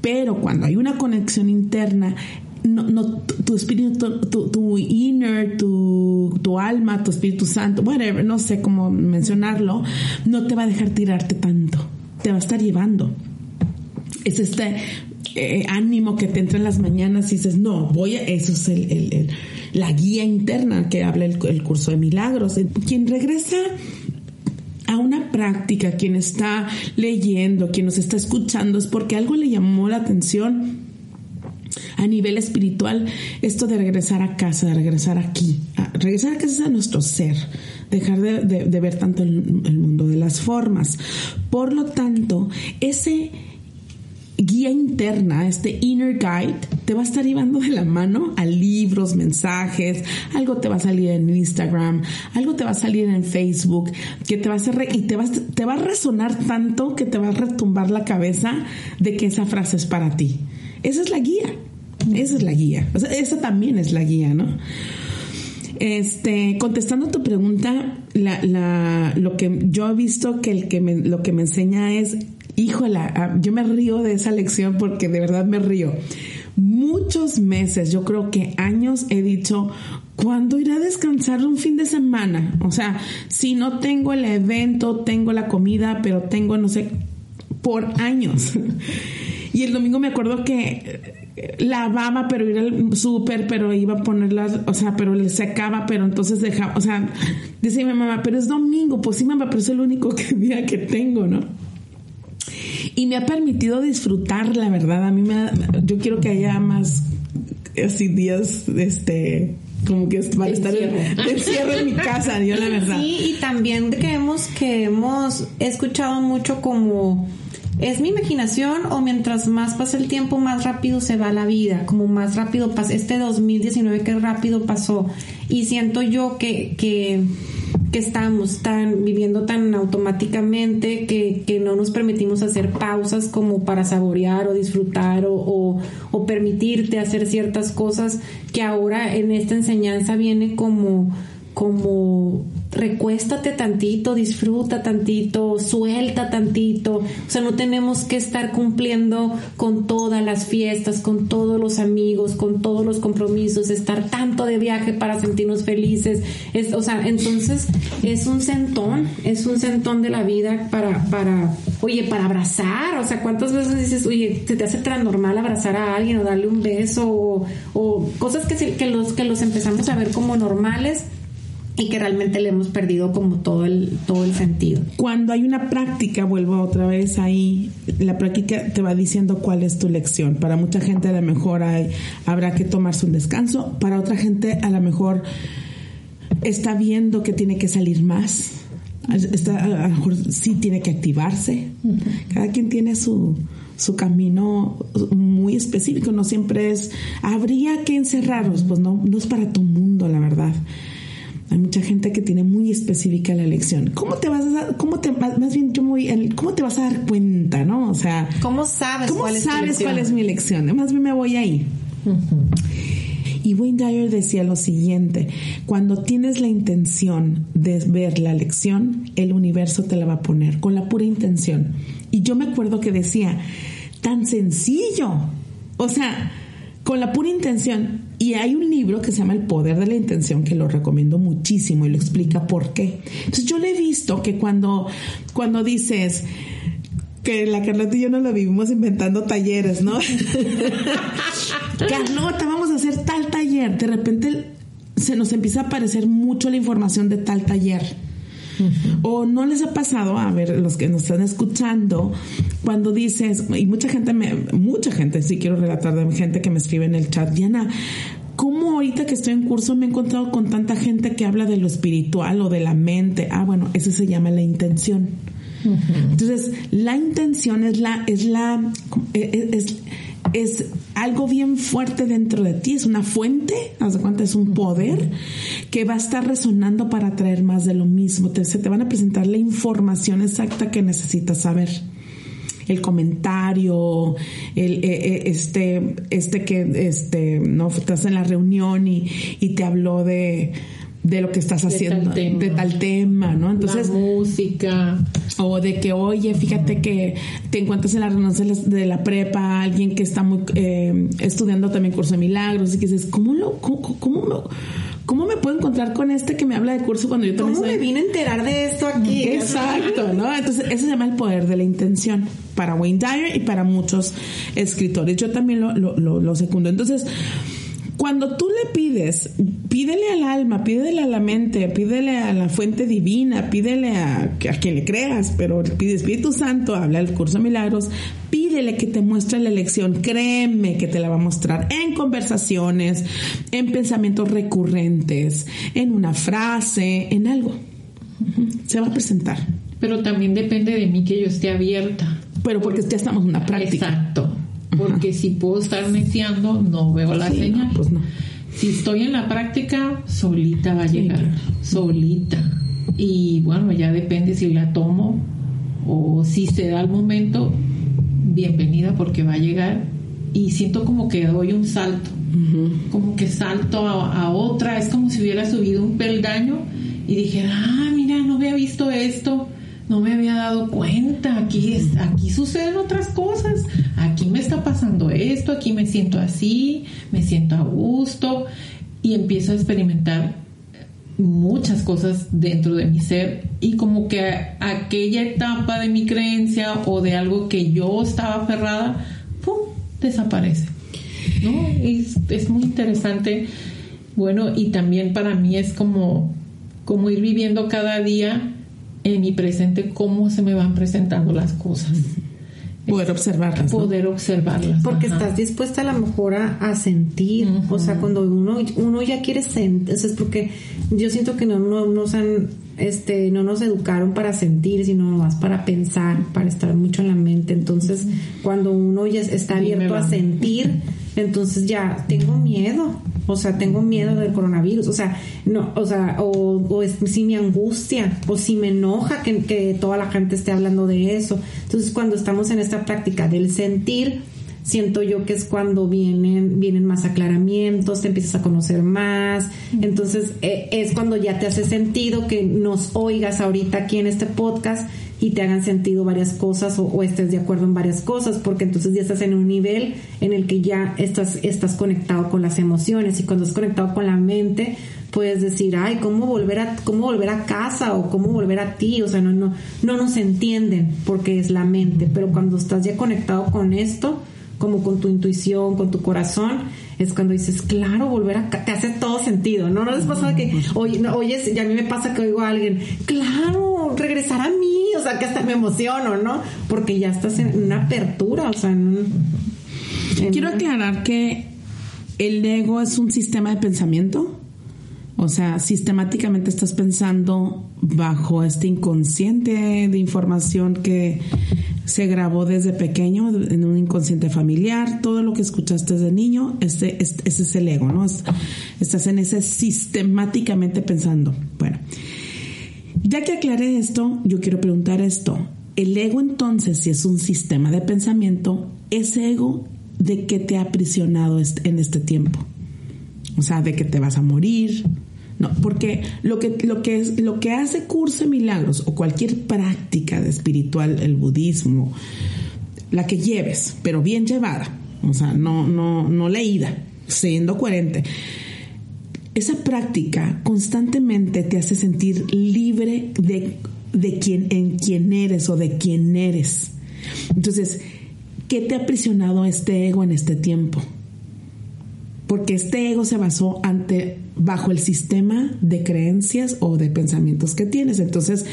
pero cuando hay una conexión interna, no, no tu, espíritu, tu, inner, tu, tu, alma, tu espíritu santo, whatever, no sé cómo mencionarlo, no te va a dejar tirarte tanto, te va a estar llevando. Es este eh, ánimo que te entra en las mañanas y dices, no, voy a, eso es el la guía interna que habla el, curso de milagros. Quien regresa a una práctica, quien está leyendo, quien nos está escuchando, es porque algo le llamó la atención a nivel espiritual, esto de regresar a casa, de regresar aquí, regresar a casa es a nuestro ser, dejar de, ver tanto el, el mundo de las formas. Por lo tanto, ese guía interna, este inner guide, te va a estar llevando de la mano a libros, mensajes, algo te va a salir en Instagram, algo te va a salir en Facebook, que te va a hacer y te va, te va a resonar tanto que te va a retumbar la cabeza de que esa frase es para ti. Esa es la guía. Esa es la guía. O sea, esa también es la guía, ¿no? Este, contestando tu pregunta, la, la, lo que yo he visto que el que lo que me enseña es híjola, ah, yo me río de esa lección porque de verdad me río. Muchos meses, yo creo que años he dicho, ¿cuándo iré a descansar un fin de semana? O sea, si no tengo el evento, tengo la comida, pero tengo, no sé, por años. Y el domingo me acuerdo que eh, lavaba, pero ir al súper, pero iba a ponerlas, o sea, pero le secaba, pero entonces dejaba, o sea, decía mi mamá, pero es domingo, pues sí, mamá, pero es el único día que tengo, ¿no? Y me ha permitido disfrutar, la verdad. A mí me yo quiero que haya más así días, este, como que para estar en, encierro en mi casa, yo la verdad. Sí, y también que hemos, que hemos escuchado mucho como es mi imaginación o mientras más pasa el tiempo más rápido se va la vida, como más rápido pasa este 2019 que rápido pasó y siento yo que, que que estamos tan viviendo tan automáticamente que, que no nos permitimos hacer pausas como para saborear o disfrutar o, o, o permitirte hacer ciertas cosas que ahora en esta enseñanza viene como como recuéstate tantito, disfruta tantito, suelta tantito. O sea, no tenemos que estar cumpliendo con todas las fiestas, con todos los amigos, con todos los compromisos, estar tanto de viaje para sentirnos felices. Es, o sea, entonces es un sentón, es un sentón de la vida para, para, oye, para abrazar. O sea, ¿cuántas veces dices, oye, se te hace tan normal abrazar a alguien o darle un beso o, o cosas que, que, los, que los empezamos a ver como normales? Y que realmente le hemos perdido como todo el todo el sentido. Cuando hay una práctica, vuelvo otra vez ahí, la práctica te va diciendo cuál es tu lección. Para mucha gente a lo mejor hay, habrá que tomarse un descanso, para otra gente a lo mejor está viendo que tiene que salir más, está, a lo mejor sí tiene que activarse. Cada quien tiene su, su camino muy específico, no siempre es, habría que encerrarlos, pues no, no es para todo mundo, la verdad. Hay mucha gente que tiene muy específica la elección. ¿Cómo te vas a dar, cómo te, más bien yo el- cómo te vas a dar cuenta, no? O sea, ¿Cómo sabes ¿cómo cuál es sabes elección? cuál es mi elección? Más bien me voy ahí. Y Wayne Dyer decía lo siguiente, cuando tienes la intención de ver la lección, el universo te la va a poner con la pura intención. Y yo me acuerdo que decía, tan sencillo, o sea, con la pura intención. Y hay un libro que se llama El Poder de la Intención que lo recomiendo muchísimo y lo explica por qué. Entonces yo le he visto que cuando, cuando dices, que la Carlota y yo nos lo vivimos inventando talleres, ¿no? Carlota, vamos a hacer tal taller. De repente se nos empieza a aparecer mucho la información de tal taller. O no les ha pasado, a ver, los que nos están escuchando, cuando dices, y mucha gente, me, mucha gente, sí quiero relatar de gente que me escribe en el chat, Diana, ¿cómo ahorita que estoy en curso me he encontrado con tanta gente que habla de lo espiritual o de la mente? Ah, bueno, eso se llama la intención. Entonces, la intención es la, es la, es, es algo bien fuerte dentro de ti, es una fuente, haz de cuenta, es un poder que va a estar resonando para atraer más de lo mismo. Te, se te van a presentar la información exacta que necesitas saber. El comentario, el, eh, eh, este, este que, este, no, estás en la reunión y, y te habló de, de lo que estás De haciendo, tal tema. de tal tema, ¿no? Entonces, la música. o de que, oye, fíjate que te encuentras en la reunión de la- de la prepa, alguien que está muy eh, estudiando también curso de milagros, y que dices, ¿cómo, lo, cómo, cómo, me- cómo me puedo encontrar con este que me habla de curso cuando yo también ¿Cómo soy- me vine a enterar de esto aquí? Exacto, ¿no? Entonces, eso se llama el poder de la intención para Wayne Dyer y para muchos escritores. Yo también lo, lo, lo, lo secundo. Entonces, cuando tú le pides, pídele al alma, pídele a la mente, pídele a la fuente divina, pídele a, a quien le creas, pero pide Espíritu Santo, habla el curso de milagros, pídele que te muestre la elección, créeme que te la va a mostrar en conversaciones, en pensamientos recurrentes, en una frase, en algo. Se va a presentar. Pero también depende de mí que yo esté abierta. Pero porque ya estamos en una práctica. Exacto. Porque si puedo estar neciando, no veo la Sí, señal. no, pues no. Si estoy en la práctica, solita va a llegar. Solita. Y bueno, ya depende si la tomo o si se da el momento, bienvenida porque va a llegar. Y siento como que doy un salto. Como que salto a, a otra. Es como si hubiera subido un peldaño y dije, ah, mira, no había visto esto. No me había dado cuenta, aquí, es, aquí suceden otras cosas, aquí me está pasando esto, aquí me siento así, me siento a gusto y empiezo a experimentar muchas cosas dentro de mi ser y como que aquella etapa de mi creencia o de algo que yo estaba aferrada, ¡pum!, desaparece. ¿no? Es, es muy interesante. Bueno, y también para mí es como, como ir viviendo cada día en mi presente cómo se me van presentando las cosas. Poder observarlas. ¿no? Poder observarlas. Porque ajá. estás dispuesta a lo mejor a, a sentir, o sea, cuando uno, uno ya quiere sentir, es porque yo siento que no, no nos han, este, no nos educaron para sentir, sino más para pensar, para estar mucho en la mente. Entonces, cuando uno ya está abierto a sentir, entonces ya tengo miedo. O sea, tengo miedo del coronavirus. O sea, no, o sea, o, o es, si me angustia, o si me enoja que, que toda la gente esté hablando de eso. Entonces, cuando estamos en esta práctica del sentir, siento yo que es cuando vienen, vienen más aclaramientos, te empiezas a conocer más, entonces eh, es cuando ya te hace sentido que nos oigas ahorita aquí en este podcast y te hagan sentido varias cosas o, o estés de acuerdo en varias cosas, porque entonces ya estás en un nivel en el que ya estás, estás conectado con las emociones y cuando estás conectado con la mente, puedes decir, ay, ¿cómo volver a, cómo volver a casa o cómo volver a ti? O sea, no, no, no nos entienden porque es la mente, pero cuando estás ya conectado con esto, como con tu intuición, con tu corazón, es cuando dices, claro, volver a te hace todo sentido, ¿no? No les pasa que, oye, no, oyes, y a mí me pasa que oigo a alguien, claro, regresar a mí, o sea, que hasta me emociono, ¿no? Porque ya estás en una apertura, o sea, en, en- Quiero aclarar que el ego es un sistema de pensamiento. O sea, sistemáticamente estás pensando bajo este inconsciente de información que se grabó desde pequeño en un inconsciente familiar. Todo lo que escuchaste desde niño, ese, ese es el ego, ¿no? Es- Estás en ese sistemáticamente pensando. Bueno, ya que aclaré esto, yo quiero preguntar esto. El ego entonces, si es un sistema de pensamiento, ¿ese ego de qué te ha aprisionado en este tiempo? O sea, de que te vas a morir. No, porque lo que, lo que, es, lo que hace curso de milagros o cualquier práctica de espiritual, el budismo, la que lleves, pero bien llevada, o sea, no, no, no leída, siendo coherente. Esa práctica constantemente te hace sentir libre de, de quien, en quién eres o de quién eres. Entonces, ¿qué te ha aprisionado este ego en este tiempo? Porque este ego se basó ante, bajo el sistema de creencias o de pensamientos que tienes. Entonces,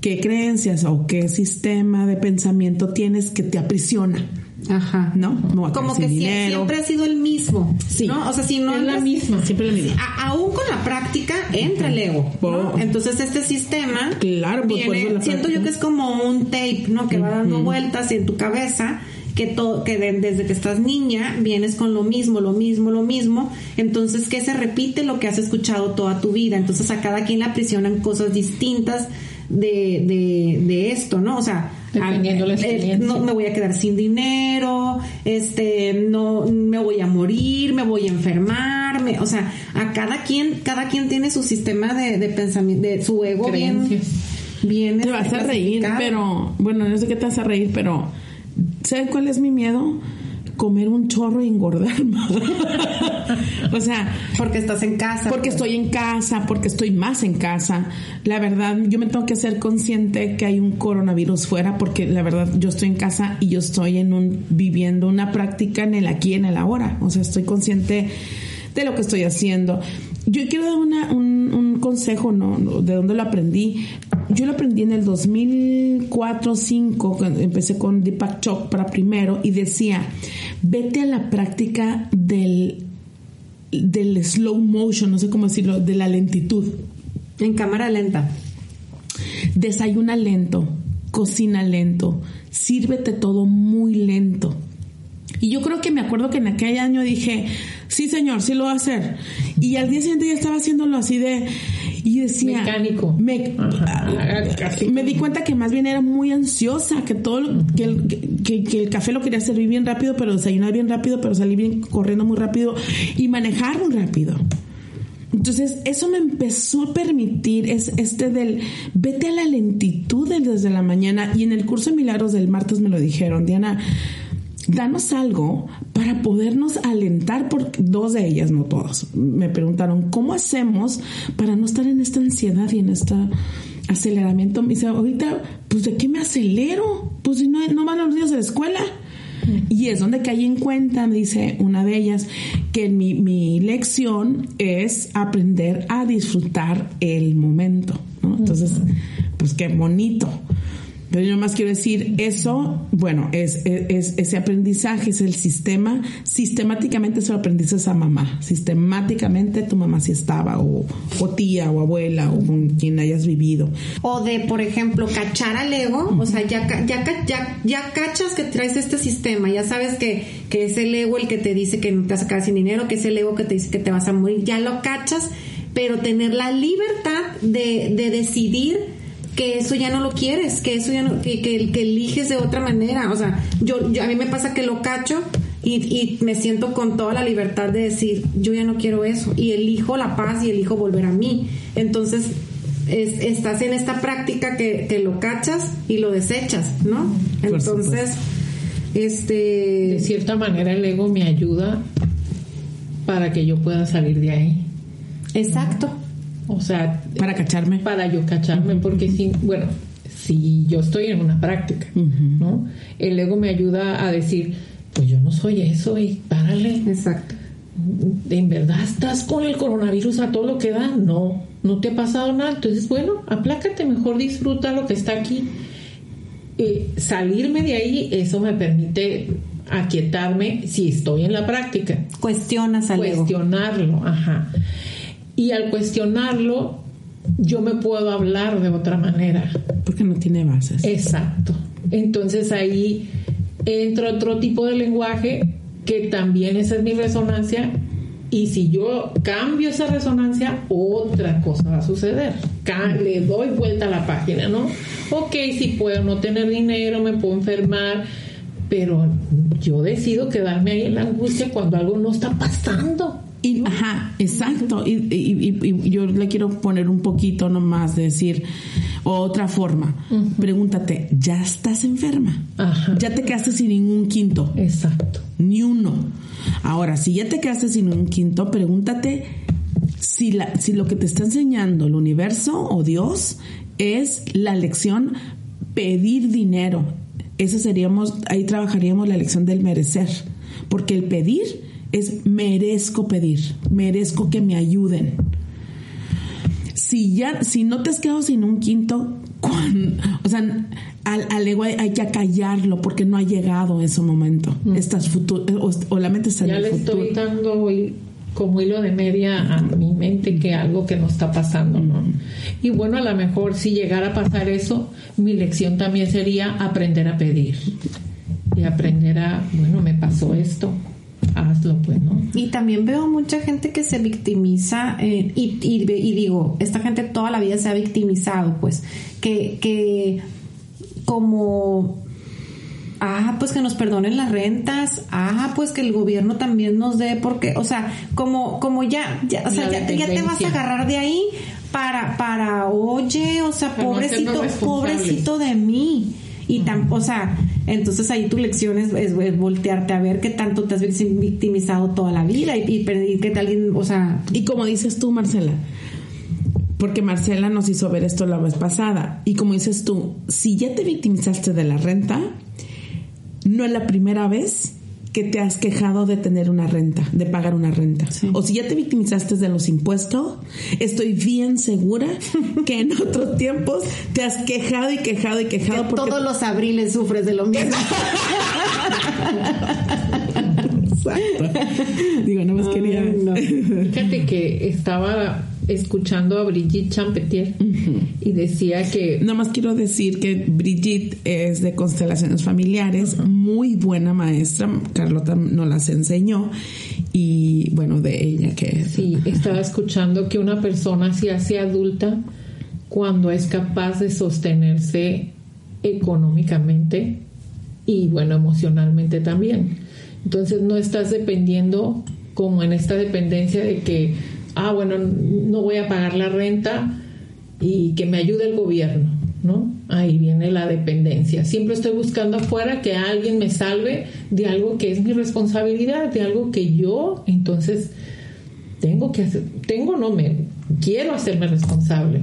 ¿qué creencias o qué sistema de pensamiento tienes que te aprisiona? Ajá. ¿No? Como que dinero. siempre ha sido el mismo. Sí. ¿no? O sea, si no Es la misma. Siempre lo mismo. A- aún con la práctica entra el ego. ¿no? Entonces este sistema Claro, pues, viene- la siento yo que es como un tape, ¿no? Que va dando vueltas en tu cabeza. Que, todo, que de- desde que estás niña vienes con lo mismo, lo mismo, lo mismo. Entonces, que se repite lo que has escuchado toda tu vida. Entonces, a cada quien le aprisionan cosas distintas de, de, de esto, ¿no? O sea, Dependiendo a- la eh, experiencia. no me voy a quedar sin dinero, este, no, me voy a morir, me voy a enfermar, me- o sea, a cada quien, cada quien tiene su sistema de, de pensamiento, de su ego bien, Creencias. bien Te vas a reír, pero bueno, no sé qué te vas a reír, pero ¿sabes cuál es mi miedo? Comer un chorro y engordar más. o sea, porque estás en casa. porque pues. estoy en casa, porque estoy más en casa. La verdad, yo me tengo que ser consciente que hay un coronavirus fuera, porque la verdad yo estoy en casa y yo estoy en un viviendo una práctica en el aquí y en el ahora. O sea, estoy consciente de lo que estoy haciendo. Yo quiero dar una- un, un consejo, ¿no? De dónde lo aprendí. Yo lo aprendí en el 2004-2005, cuando empecé con Deepak Chopra primero, y decía, vete a la práctica del del slow motion, no sé cómo decirlo, de la lentitud. En cámara lenta. Desayuna lento, cocina lento, sírvete todo muy lento. Y yo creo que me acuerdo que en aquel año dije, sí señor, sí lo voy a hacer. Y al día siguiente ya estaba haciéndolo así de... Y decía... Mecánico. Me, Ajá, me di cuenta que más bien era muy ansiosa, que todo lo- que el, que, que el café lo quería servir bien rápido, pero desayunar bien rápido, pero salir bien corriendo muy rápido y manejar muy rápido. Entonces, eso me empezó a permitir es este del vete a la lentitud de- desde la mañana. Y en el curso de milagros del martes me lo dijeron, Diana, danos algo para podernos alentar, por dos de ellas, no todas. Me preguntaron, ¿cómo hacemos para no estar en esta ansiedad y en este aceleramiento? Me dice, ahorita, pues ¿de qué me acelero? Pues si no, no van los niños a la escuela. Y es donde caí en cuenta, me dice una de ellas, que mi, mi lección es aprender a disfrutar el momento. ¿no? Entonces, pues qué bonito. Pero yo más quiero decir, eso, bueno, es, es, ese aprendizaje, es el sistema, sistemáticamente se lo aprendiste a mamá, sistemáticamente tu mamá sí estaba, o, o tía, o abuela, o con quien hayas vivido. O de, por ejemplo, cachar al ego, o sea, ya, ya, ya, ya cachas que traes este sistema, ya sabes que, que es el ego el que te dice que te vas a quedar sin dinero, que es el ego que te dice que te vas a morir, ya lo cachas, pero tener la libertad de, de decidir que eso ya no lo quieres, que eso ya no, que, que, eliges de otra manera. O sea, yo, a mí me pasa que lo cacho y, y, me siento con toda la libertad de decir, yo ya no quiero eso y elijo la paz y elijo volver a mí. Entonces, estás en esta práctica que, que, lo cachas y lo desechas, ¿no? Entonces, este... De cierta manera el ego me ayuda para que yo pueda salir de ahí. Exacto. O sea, para cacharme. Para yo cacharme, porque si, bueno, si yo estoy en una práctica, ¿no? El ego me ayuda a decir, pues yo no soy eso y párale. Exacto. ¿En verdad estás con el coronavirus a todo lo que da? No, no te ha pasado nada. Entonces, bueno, aplácate, mejor disfruta lo que está aquí. Eh, salirme de ahí, eso me permite aquietarme si estoy en la práctica. Cuestionas al Cuestionarlo, ajá. Y al cuestionarlo, yo me puedo hablar de otra manera. Porque no tiene bases. Exacto. Entonces ahí entra otro tipo de lenguaje que también esa es mi resonancia y si yo cambio esa resonancia, otra cosa va a suceder. Le doy vuelta a la página, ¿no? Ok, si puedo no tener dinero, me puedo enfermar, pero yo decido quedarme ahí en la angustia cuando algo no está pasando. Y, ajá, exacto. Y, y, yo le quiero poner un poquito nomás de decir otra forma. Pregúntate, ¿ya estás enferma? Ajá. Ya te quedaste sin ningún quinto. Exacto. Ni uno. Ahora, si ya te quedaste sin un quinto, pregúntate si, la, si lo que te está enseñando el universo o Dios es la lección pedir dinero. Esa seríamos, ahí trabajaríamos la lección del merecer. Porque el pedir es merezco pedir, merezco que me ayuden. Si ya, si no te has quedado sin un quinto, o sea, al, ego hay, que callarlo porque no ha llegado ese momento. Mm. Estás futuro, o, la mente está ya le estoy dando como hilo de media a mi mente que algo que no está pasando, ¿no? Mm. Y bueno, a lo mejor si llegara a pasar eso, mi lección también sería aprender a pedir y aprender a, bueno, me pasó esto, hazlo, pues, ¿no? Y también veo mucha gente que se victimiza eh, y, y, digo, esta gente toda la vida se ha victimizado, pues, que, que como ah, pues que nos perdonen las rentas, ah, pues que el gobierno también nos dé, porque, o sea, como, como ya, ya o sea, ya, te vas a agarrar de ahí para, para, oye, o sea, pobrecito, pobrecito de mí. Y tan, o sea, entonces ahí tu lección es, voltearte a ver qué tanto te has victimizado toda la vida y, y pedir que alguien, o sea... Y como dices tú, Marcela, porque Marcela nos hizo ver esto la vez pasada, y como dices tú, si ya te victimizaste de la renta, no es la primera vez que te has quejado de tener una renta, de pagar una renta. O si ya te victimizaste de los impuestos, estoy bien segura que en otros tiempos te has quejado y quejado y quejado. porque... Todos los abriles sufres de lo mismo. Exacto. Digo, no más quería. Fíjate que estaba escuchando a Brigitte Champetier y decía que... Nada más quiero decir que Brigitte es de constelaciones familiares, muy buena maestra, Carlota nos las enseñó y bueno, de ella que... Sí, estaba escuchando que una persona se hace adulta cuando es capaz de sostenerse económicamente y bueno, emocionalmente también. Entonces no estás dependiendo como en esta dependencia de que ah, bueno, no voy a pagar la renta y que me ayude el gobierno, ¿no? Ahí viene la dependencia. Siempre estoy buscando afuera que alguien me salve de algo que es mi responsabilidad, de algo que yo entonces tengo que hacer, tengo no me quiero hacerme responsable.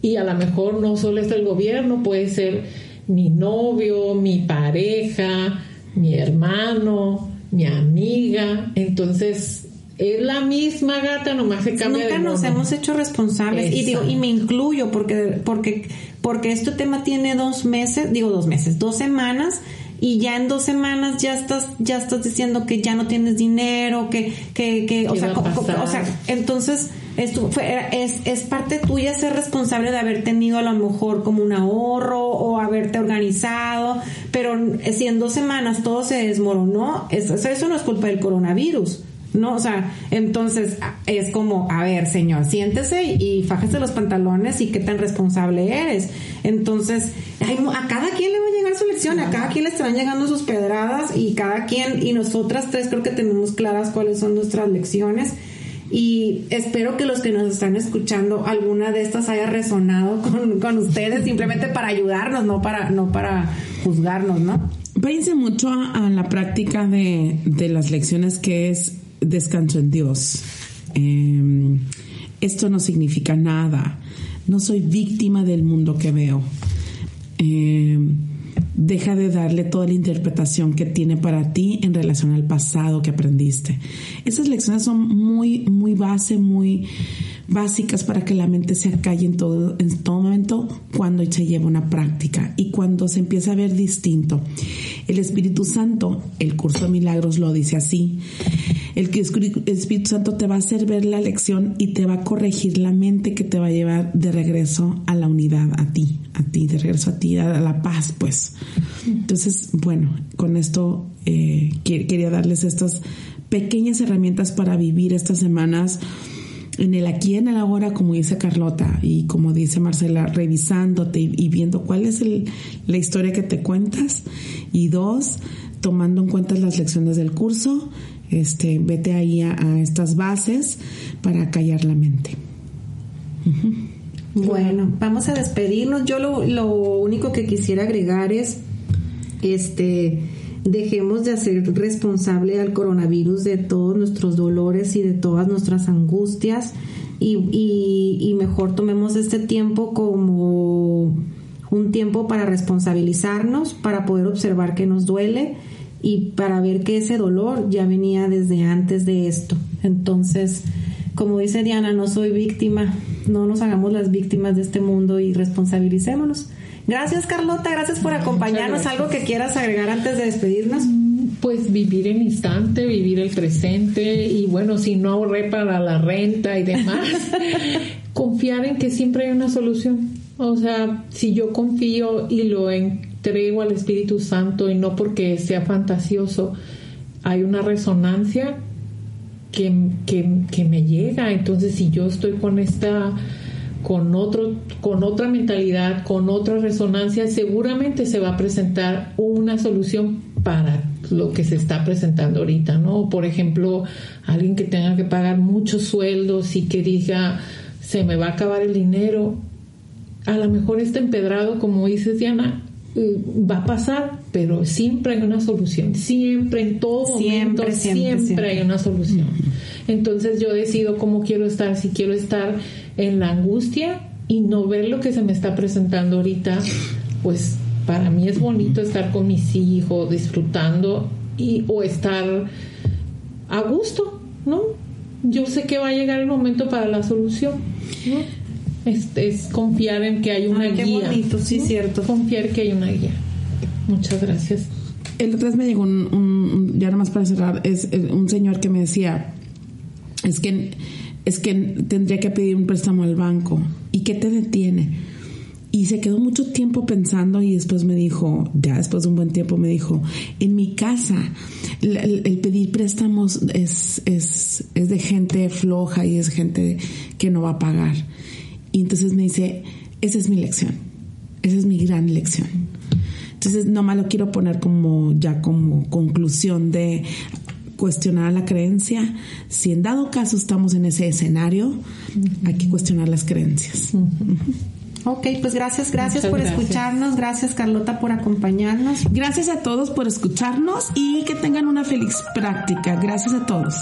Y a lo mejor no solo es el gobierno, puede ser mi novio, mi pareja, mi hermano, mi amiga. Entonces, es la misma gata, nomás se cambia Nunca de nos hemos hecho responsables y digo y me incluyo porque porque porque este tema tiene dos meses, digo dos meses, dos semanas y ya en dos semanas ya estás ya estás diciendo que ya no tienes dinero, que que que o ¿Qué sea, o sea, entonces esto fue, es, es parte tuya ser responsable de haber tenido a lo mejor como un ahorro o haberte organizado, pero si en dos semanas todo se desmoronó, eso, eso no es culpa del coronavirus. No, o sea, entonces es como, a ver, señor, siéntese y fájese los pantalones y qué tan responsable eres. Entonces, hay a cada quien le va a llegar su lección, a cada quien le estarán llegando sus pedradas y cada quien, y nosotras tres creo que tenemos claras cuáles son nuestras lecciones. Y espero que los que nos están escuchando, alguna de estas haya resonado con, con ustedes, simplemente para ayudarnos, no para, no para juzgarnos, ¿no? Mucho a, a la práctica de, de las lecciones que es descanso en Dios. Eh, esto no significa nada. No soy víctima del mundo que veo. Eh, deja de darle toda la interpretación que tiene para ti en relación al pasado que aprendiste. Esas lecciones son muy, muy base, muy básicas para que la mente se acalle en todo, en todo momento cuando se lleva una práctica y cuando se empieza a ver distinto. El Espíritu Santo, el curso de milagros lo dice así. El Espíritu Santo te va a hacer ver la lección y te va a corregir la mente que te va a llevar de regreso a la unidad, a ti, a ti, de regreso a ti, a la paz, pues. Entonces, bueno, con esto eh, que- quería darles estas pequeñas herramientas para vivir estas semanas en el aquí en el ahora, como dice Carlota y como dice Marcela, revisándote y, viendo cuál es el- la historia que te cuentas. Y dos, tomando en cuenta las lecciones del curso, este, vete ahí a, a estas bases para callar la mente. Bueno, vamos a despedirnos. Yo lo, lo único que quisiera agregar es, este, dejemos de hacer responsable al coronavirus de todos nuestros dolores y de todas nuestras angustias y, y, mejor tomemos este tiempo como un tiempo para responsabilizarnos, para poder observar qué nos duele y para ver que ese dolor ya venía desde antes de esto. Entonces, como dice Diana, no soy víctima, no nos hagamos las víctimas de este mundo y responsabilicémonos. Gracias Carlota, gracias por acompañarnos. gracias. ¿Algo que quieras agregar antes de despedirnos? Pues vivir el instante, vivir el presente y bueno, si no ahorré para la renta y demás, confiar en que siempre hay una solución. O sea, si yo confío y lo entrego al Espíritu Santo y no porque sea fantasioso, hay una resonancia que, que, que me llega. Entonces, si yo estoy con esta con otro con otra mentalidad, con otra resonancia, seguramente se va a presentar una solución para lo que se está presentando ahorita, ¿no? Por ejemplo, alguien que tenga que pagar muchos sueldos y que diga se me va a acabar el dinero, a lo mejor está empedrado, como dices Diana, va a pasar, pero siempre hay una solución, siempre, en todo Siempre, momento, siempre, siempre, siempre. hay una solución. Entonces yo decido cómo quiero estar, si quiero estar en la angustia y no ver lo que se me está presentando ahorita, pues para mí es bonito estar con mis hijos, disfrutando y o estar a gusto, ¿no? Yo sé que va a llegar el momento para la solución, ¿no? Es, es confiar en que hay una Ay, qué guía. bonito, sí, ¿no? cierto. Confiar que hay una guía. Muchas gracias. El otro vez me llegó un, un- ya nomás para cerrar, es un señor que me decía, es que, es que tendría que pedir un préstamo al banco. ¿Y qué te detiene? Y se quedó mucho tiempo pensando y después me dijo, ya después de un buen tiempo me dijo, en mi casa el, pedir préstamos es, es, es de gente floja y es gente que no va a pagar. Y entonces me dice, esa es mi lección, esa es mi gran lección. Entonces, nomás lo quiero poner como ya como conclusión de cuestionar la creencia. Si en dado caso estamos en ese escenario, hay que cuestionar las creencias. Ok, pues gracias, gracias Muchas por gracias. escucharnos, gracias Carlota por acompañarnos. Gracias a todos por escucharnos y que tengan una feliz práctica. Gracias a todos.